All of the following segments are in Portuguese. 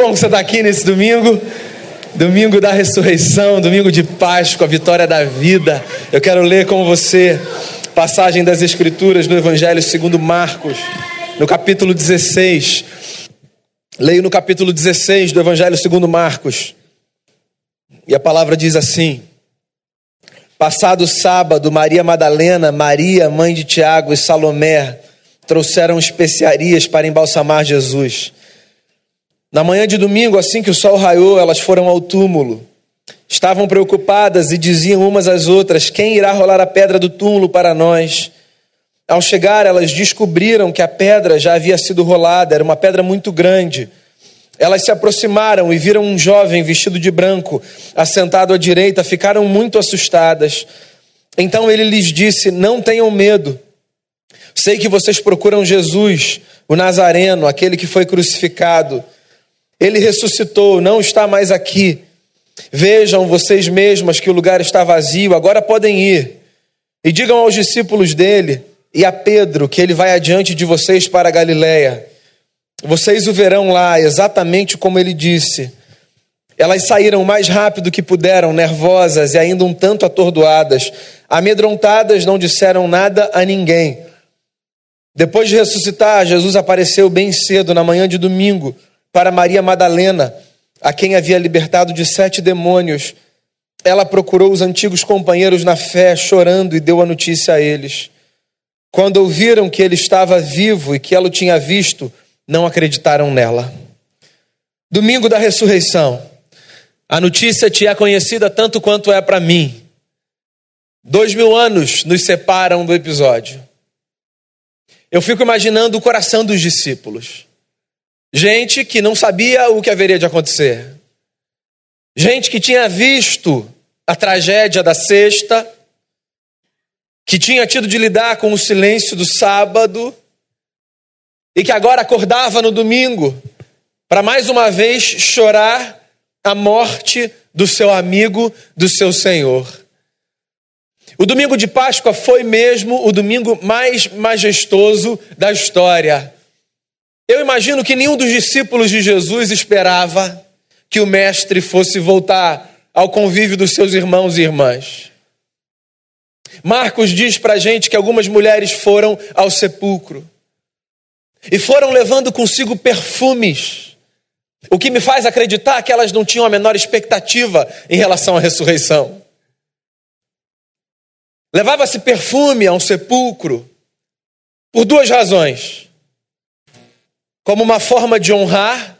bom que você está aqui nesse domingo. Domingo da ressurreição, domingo de Páscoa, a vitória da vida. Eu quero ler com você passagem das Escrituras no Evangelho segundo Marcos, no capítulo 16. Leio no capítulo 16 do Evangelho segundo Marcos. E a palavra diz assim: Passado sábado, Maria Madalena, Maria, mãe de Tiago e Salomé trouxeram especiarias para embalsamar Jesus. Na manhã de domingo, assim que o sol raiou, elas foram ao túmulo. Estavam preocupadas e diziam umas às outras: Quem irá rolar a pedra do túmulo para nós? Ao chegar, elas descobriram que a pedra já havia sido rolada, era uma pedra muito grande. Elas se aproximaram e viram um jovem vestido de branco, assentado à direita, ficaram muito assustadas. Então ele lhes disse: Não tenham medo. Sei que vocês procuram Jesus, o Nazareno, aquele que foi crucificado. Ele ressuscitou, não está mais aqui. Vejam vocês mesmas que o lugar está vazio, agora podem ir. E digam aos discípulos dele e a Pedro que ele vai adiante de vocês para a Galiléia. Vocês o verão lá, exatamente como ele disse. Elas saíram mais rápido que puderam, nervosas e ainda um tanto atordoadas. Amedrontadas, não disseram nada a ninguém. Depois de ressuscitar, Jesus apareceu bem cedo, na manhã de domingo para Maria Madalena, a quem havia libertado de sete demônios. Ela procurou os antigos companheiros na fé, chorando, e deu a notícia a eles. Quando ouviram que ele estava vivo e que ela o tinha visto, não acreditaram nela. Domingo da ressurreição. A notícia te é conhecida tanto quanto é para mim. Dois mil anos nos separam do episódio. Eu fico imaginando o coração dos discípulos. Gente que não sabia o que haveria de acontecer. Gente que tinha visto a tragédia da sexta, que tinha tido de lidar com o silêncio do sábado e que agora acordava no domingo para mais uma vez chorar a morte do seu amigo, do seu Senhor. O domingo de Páscoa foi mesmo o domingo mais majestoso da história. Eu imagino que nenhum dos discípulos de Jesus esperava que o Mestre fosse voltar ao convívio dos seus irmãos e irmãs. Marcos diz para a gente que algumas mulheres foram ao sepulcro e foram levando consigo perfumes, o que me faz acreditar que elas não tinham a menor expectativa em relação à ressurreição. Levava-se perfume a um sepulcro por duas razões como uma forma de honrar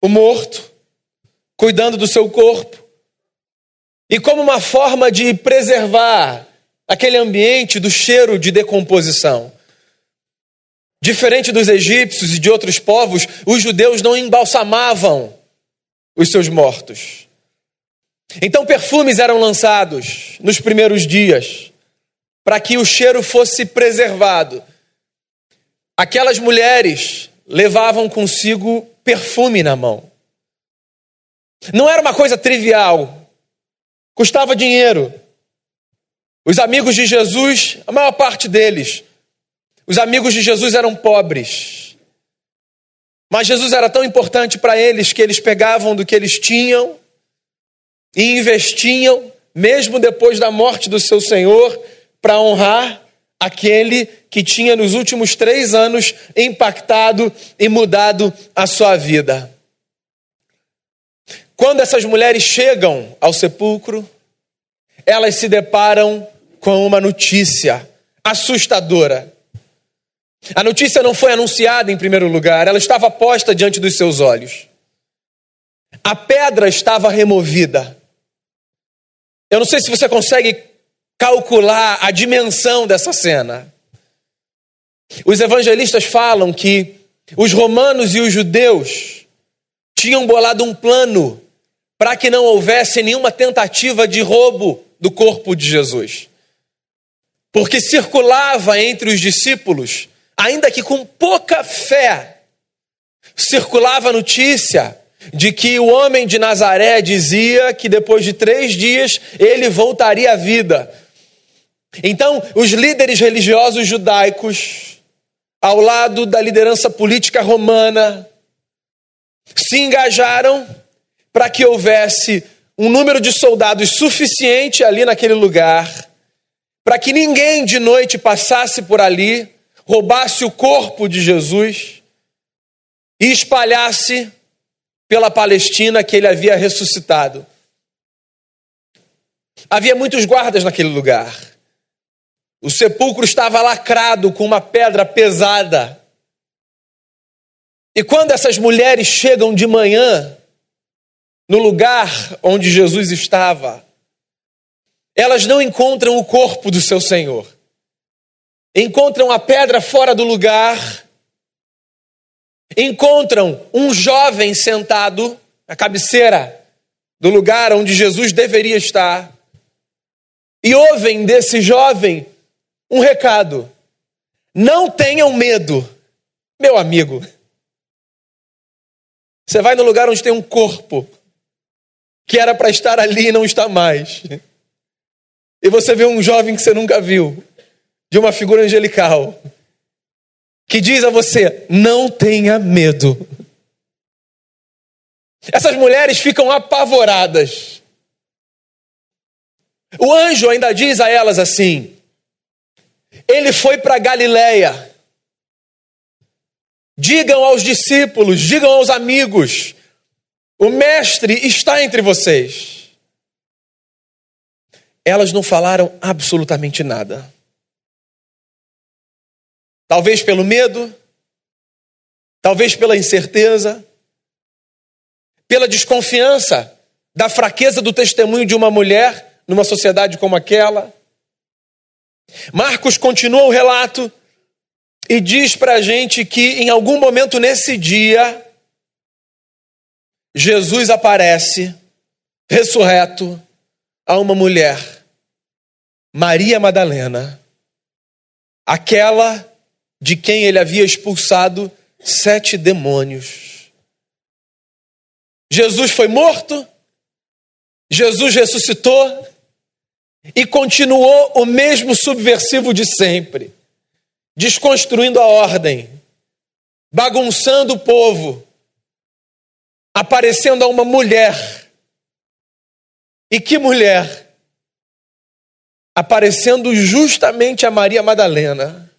o morto, cuidando do seu corpo, e como uma forma de preservar aquele ambiente do cheiro de decomposição. Diferente dos egípcios e de outros povos, os judeus não embalsamavam os seus mortos. Então, perfumes eram lançados nos primeiros dias para que o cheiro fosse preservado. Aquelas mulheres levavam consigo perfume na mão. Não era uma coisa trivial, custava dinheiro. Os amigos de Jesus, a maior parte deles, os amigos de Jesus eram pobres. Mas Jesus era tão importante para eles que eles pegavam do que eles tinham e investiam, mesmo depois da morte do seu Senhor, para honrar aquele que tinha nos últimos três anos impactado e mudado a sua vida. Quando essas mulheres chegam ao sepulcro, elas se deparam com uma notícia assustadora. A notícia não foi anunciada em primeiro lugar, ela estava posta diante dos seus olhos. A pedra estava removida. Eu não sei se você consegue calcular a dimensão dessa cena. Os evangelistas falam que os romanos e os judeus tinham bolado um plano para que não houvesse nenhuma tentativa de roubo do corpo de Jesus. Porque circulava entre os discípulos, ainda que com pouca fé, circulava a notícia de que o homem de Nazaré dizia que depois de três dias ele voltaria à vida. Então, os líderes religiosos judaicos, ao lado da liderança política romana, se engajaram para que houvesse um número de soldados suficiente ali naquele lugar, para que ninguém de noite passasse por ali, roubasse o corpo de Jesus e espalhasse pela Palestina que ele havia ressuscitado. Havia muitos guardas naquele lugar. O sepulcro estava lacrado com uma pedra pesada. E quando essas mulheres chegam de manhã no lugar onde Jesus estava, elas não encontram o corpo do seu Senhor. Encontram a pedra fora do lugar, encontram um jovem sentado à cabeceira do lugar onde Jesus deveria estar, e ouvem desse jovem um recado: não tenham medo, meu amigo. Você vai no lugar onde tem um corpo que era para estar ali e não está mais. E você vê um jovem que você nunca viu, de uma figura angelical, que diz a você: não tenha medo. Essas mulheres ficam apavoradas. O anjo ainda diz a elas assim: ele foi para Galiléia Digam aos discípulos, digam aos amigos: o Mestre está entre vocês. Elas não falaram absolutamente nada. Talvez pelo medo, talvez pela incerteza, pela desconfiança da fraqueza do testemunho de uma mulher numa sociedade como aquela. Marcos continua o relato e diz para a gente que em algum momento nesse dia, Jesus aparece, ressurreto, a uma mulher, Maria Madalena, aquela de quem ele havia expulsado sete demônios. Jesus foi morto, Jesus ressuscitou e continuou o mesmo subversivo de sempre desconstruindo a ordem, bagunçando o povo, aparecendo a uma mulher. E que mulher? Aparecendo justamente a Maria Madalena,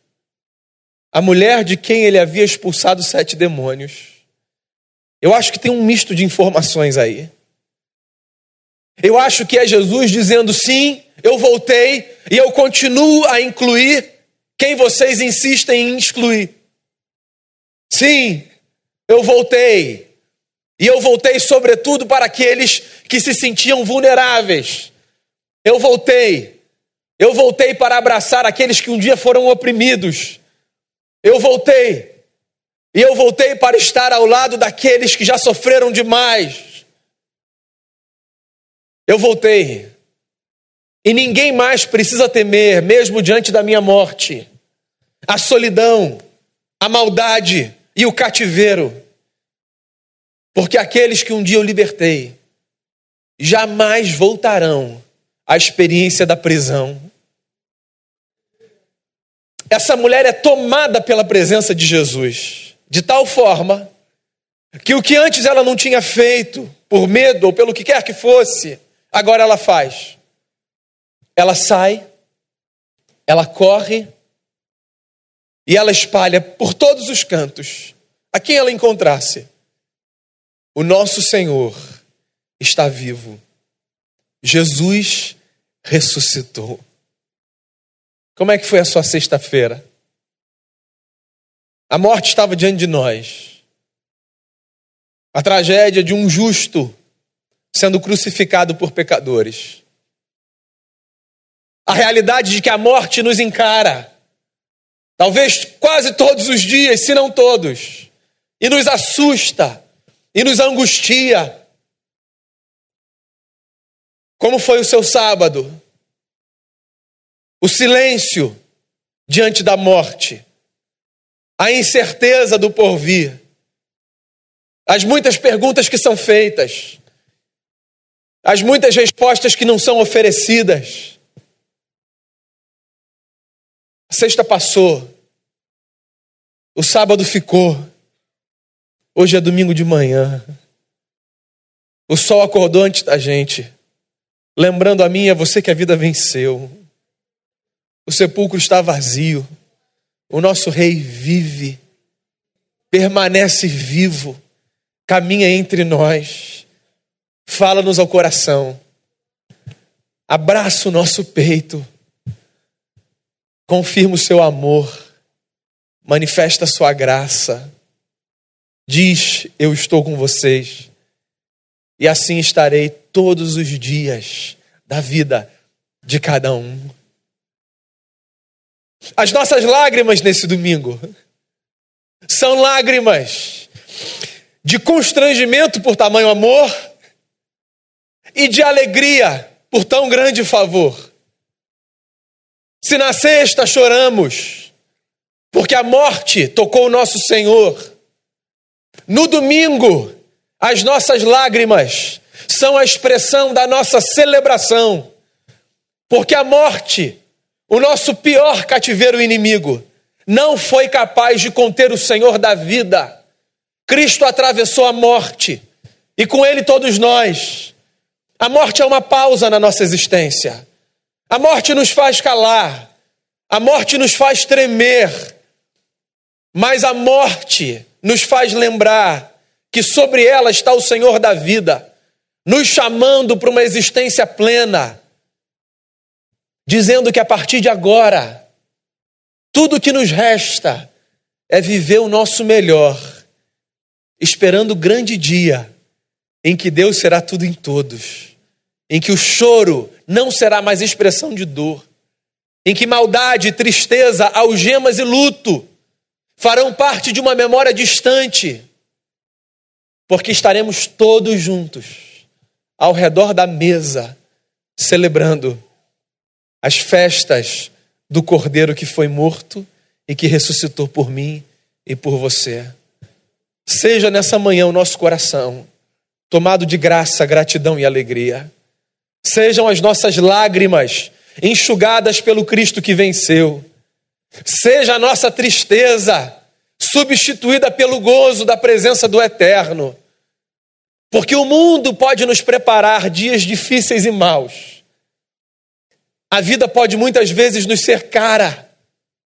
a mulher de quem ele havia expulsado sete demônios. Eu acho que tem um misto de informações aí. Eu acho que é Jesus dizendo sim, eu voltei e eu continuo a incluir quem vocês insistem em excluir. Sim, eu voltei. E eu voltei, sobretudo, para aqueles que se sentiam vulneráveis. Eu voltei. Eu voltei para abraçar aqueles que um dia foram oprimidos. Eu voltei. E eu voltei para estar ao lado daqueles que já sofreram demais. Eu voltei. E ninguém mais precisa temer, mesmo diante da minha morte a solidão, a maldade e o cativeiro. Porque aqueles que um dia eu libertei jamais voltarão à experiência da prisão. Essa mulher é tomada pela presença de Jesus, de tal forma que o que antes ela não tinha feito, por medo ou pelo que quer que fosse, agora ela faz. Ela sai, ela corre, e ela espalha por todos os cantos a quem ela encontrasse. O nosso Senhor está vivo. Jesus ressuscitou. Como é que foi a sua sexta-feira? A morte estava diante de nós. A tragédia de um justo sendo crucificado por pecadores. A realidade de que a morte nos encara talvez quase todos os dias, se não todos, e nos assusta, e nos angustia. Como foi o seu sábado? O silêncio diante da morte, a incerteza do porvir, as muitas perguntas que são feitas, as muitas respostas que não são oferecidas. A sexta passou, o sábado ficou. Hoje é domingo de manhã. O sol acordou antes da gente, lembrando a mim e a você que a vida venceu. O sepulcro está vazio. O nosso rei vive, permanece vivo, caminha entre nós, fala-nos ao coração, abraça o nosso peito, confirma o seu amor, manifesta a sua graça, diz: Eu estou com vocês. E assim estarei todos os dias da vida de cada um. As nossas lágrimas nesse domingo são lágrimas de constrangimento por tamanho amor e de alegria por tão grande favor. Se na sexta choramos, porque a morte tocou o nosso Senhor, no domingo as nossas lágrimas são a expressão da nossa celebração, porque a morte, o nosso pior cativeiro inimigo, não foi capaz de conter o Senhor da vida. Cristo atravessou a morte e com ele todos nós. A morte é uma pausa na nossa existência. A morte nos faz calar, a morte nos faz tremer, mas a morte nos faz lembrar que sobre ela está o Senhor da vida, nos chamando para uma existência plena, dizendo que a partir de agora, tudo que nos resta é viver o nosso melhor, esperando o grande dia em que Deus será tudo em todos, em que o choro não será mais expressão de dor, em que maldade, tristeza, algemas e luto farão parte de uma memória distante porque estaremos todos juntos ao redor da mesa, celebrando as festas do Cordeiro que foi morto e que ressuscitou por mim e por você. Seja nessa manhã o nosso coração tomado de graça, gratidão e alegria. Sejam as nossas lágrimas enxugadas pelo Cristo que venceu. Seja a nossa tristeza substituída pelo gozo da presença do Eterno. Porque o mundo pode nos preparar dias difíceis e maus. A vida pode muitas vezes nos ser cara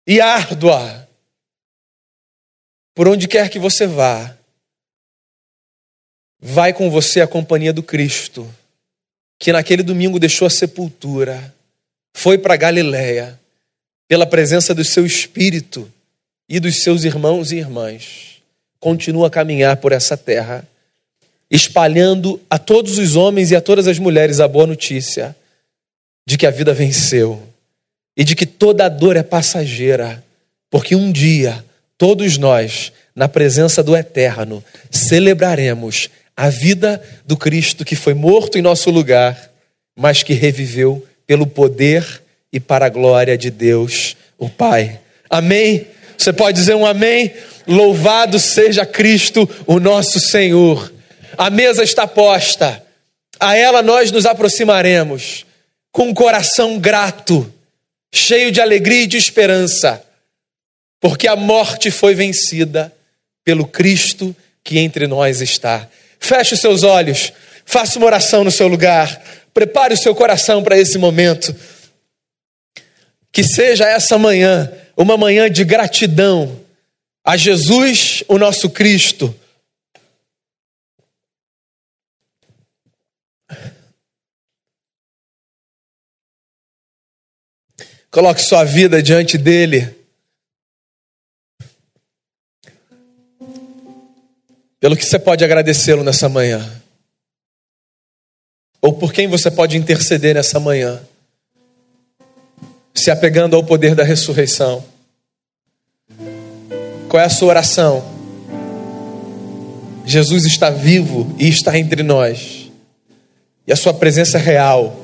e árdua. Por onde quer que você vá, vai com você a companhia do Cristo, que naquele domingo deixou a sepultura, foi para Galiléia, pela presença do seu Espírito e dos seus irmãos e irmãs, continua a caminhar por essa terra espalhando a todos os homens e a todas as mulheres a boa notícia de que a vida venceu e de que toda dor é passageira, porque um dia todos nós, na presença do Eterno, celebraremos a vida do Cristo que foi morto em nosso lugar, mas que reviveu pelo poder e para a glória de Deus, o Pai. Amém? Você pode dizer um amém? Louvado seja Cristo, o nosso Senhor. A mesa está posta, a ela nós nos aproximaremos com um coração grato, cheio de alegria e de esperança, porque a morte foi vencida pelo Cristo que entre nós está. Feche os seus olhos, faça uma oração no seu lugar, prepare o seu coração para esse momento. Que seja essa manhã uma manhã de gratidão a Jesus, o nosso Cristo Coloque sua vida diante dele. Pelo que você pode agradecê-lo nessa manhã. Ou por quem você pode interceder nessa manhã. Se apegando ao poder da ressurreição. Qual é a sua oração? Jesus está vivo e está entre nós. E a sua presença é real.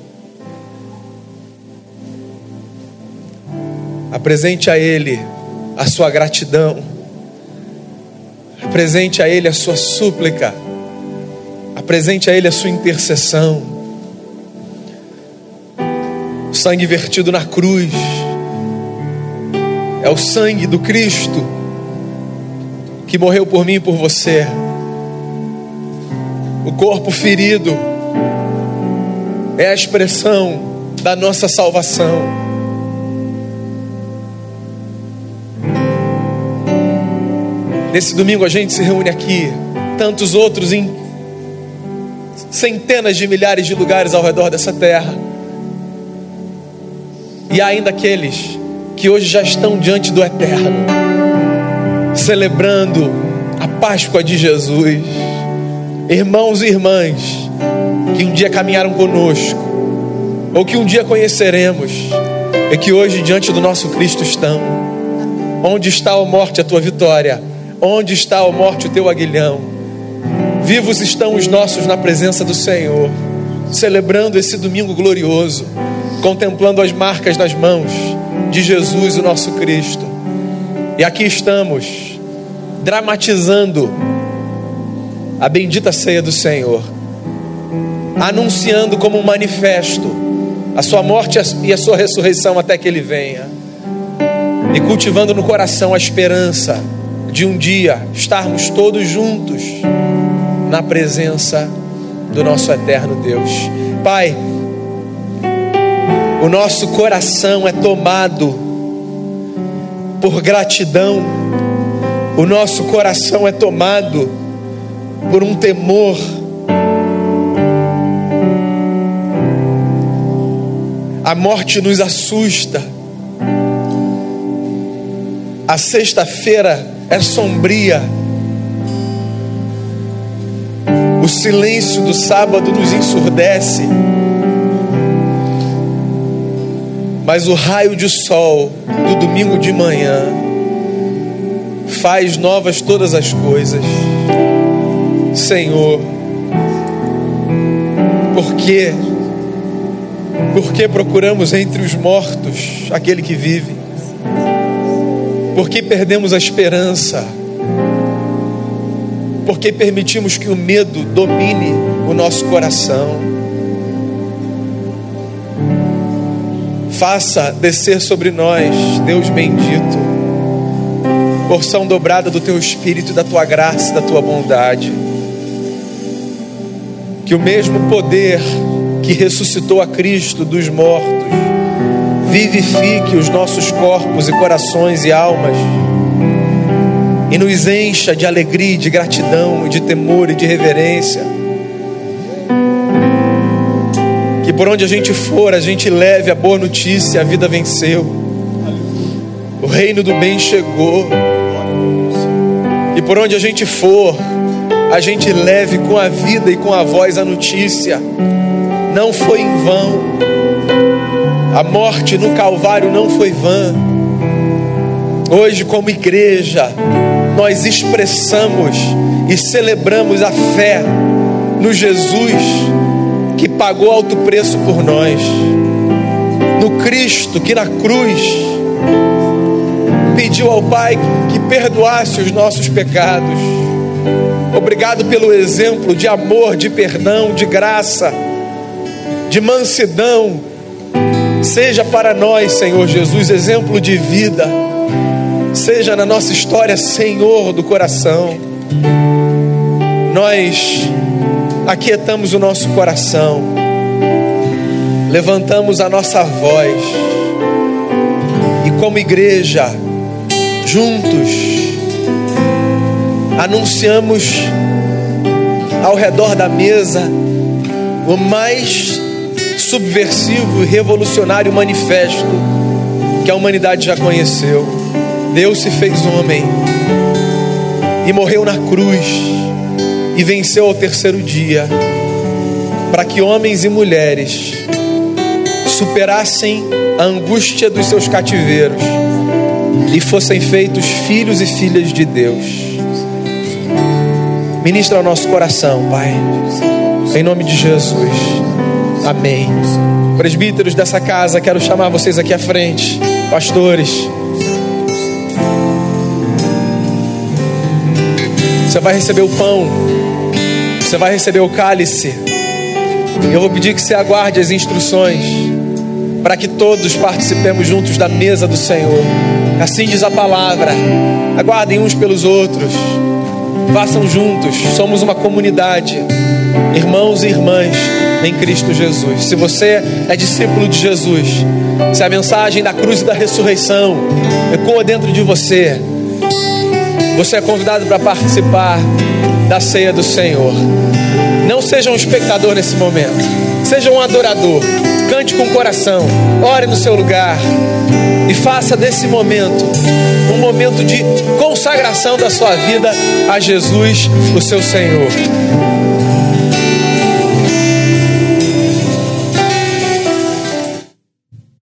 Apresente a Ele a sua gratidão. Apresente a Ele a sua súplica. Apresente a Ele a sua intercessão. O sangue vertido na cruz é o sangue do Cristo que morreu por mim e por você. O corpo ferido é a expressão da nossa salvação. Nesse domingo a gente se reúne aqui, tantos outros em centenas de milhares de lugares ao redor dessa terra. E ainda aqueles que hoje já estão diante do Eterno, celebrando a Páscoa de Jesus. Irmãos e irmãs que um dia caminharam conosco, ou que um dia conheceremos, e que hoje diante do nosso Cristo estão. Onde está a morte, a tua vitória? Onde está a morte, o teu aguilhão? Vivos estão os nossos na presença do Senhor, celebrando esse domingo glorioso, contemplando as marcas nas mãos de Jesus, o nosso Cristo. E aqui estamos, dramatizando a bendita ceia do Senhor, anunciando como um manifesto a sua morte e a sua ressurreição até que Ele venha, e cultivando no coração a esperança de um dia estarmos todos juntos na presença do nosso eterno Deus. Pai, o nosso coração é tomado por gratidão, o nosso coração é tomado por um temor. A morte nos assusta. A sexta-feira é sombria. O silêncio do sábado nos ensurdece. Mas o raio de sol do domingo de manhã faz novas todas as coisas. Senhor, por quê? Por que procuramos entre os mortos aquele que vive? Por que perdemos a esperança? Por que permitimos que o medo domine o nosso coração? Faça descer sobre nós, Deus bendito, porção dobrada do teu espírito, da tua graça, da tua bondade. Que o mesmo poder que ressuscitou a Cristo dos mortos vivifique os nossos corpos e corações e almas. E nos encha de alegria, de gratidão, de temor e de reverência. Por onde a gente for, a gente leve a boa notícia: a vida venceu, o reino do bem chegou. E por onde a gente for, a gente leve com a vida e com a voz a notícia: não foi em vão, a morte no Calvário não foi vã. Hoje, como igreja, nós expressamos e celebramos a fé no Jesus que pagou alto preço por nós, no Cristo que na cruz pediu ao Pai que perdoasse os nossos pecados. Obrigado pelo exemplo de amor, de perdão, de graça, de mansidão. Seja para nós, Senhor Jesus, exemplo de vida. Seja na nossa história, Senhor do coração. Nós aquietamos o nosso coração, levantamos a nossa voz e, como igreja, juntos, anunciamos ao redor da mesa o mais subversivo e revolucionário manifesto que a humanidade já conheceu. Deus se fez homem e morreu na cruz e venceu ao terceiro dia, para que homens e mulheres superassem a angústia dos seus cativeiros e fossem feitos filhos e filhas de Deus. Ministra ao nosso coração, Pai, em nome de Jesus. Amém. Presbíteros dessa casa, quero chamar vocês aqui à frente, pastores. Você vai receber o pão você vai receber o cálice. Eu vou pedir que você aguarde as instruções para que todos participemos juntos da mesa do Senhor. Assim diz a palavra. Aguardem uns pelos outros. Façam juntos. Somos uma comunidade. Irmãos e irmãs em Cristo Jesus. Se você é discípulo de Jesus, se a mensagem da cruz e da ressurreição ecoa dentro de você, você é convidado para participar da ceia do Senhor. Não seja um espectador nesse momento, seja um adorador. Cante com o coração, ore no seu lugar e faça desse momento um momento de consagração da sua vida a Jesus, o seu Senhor.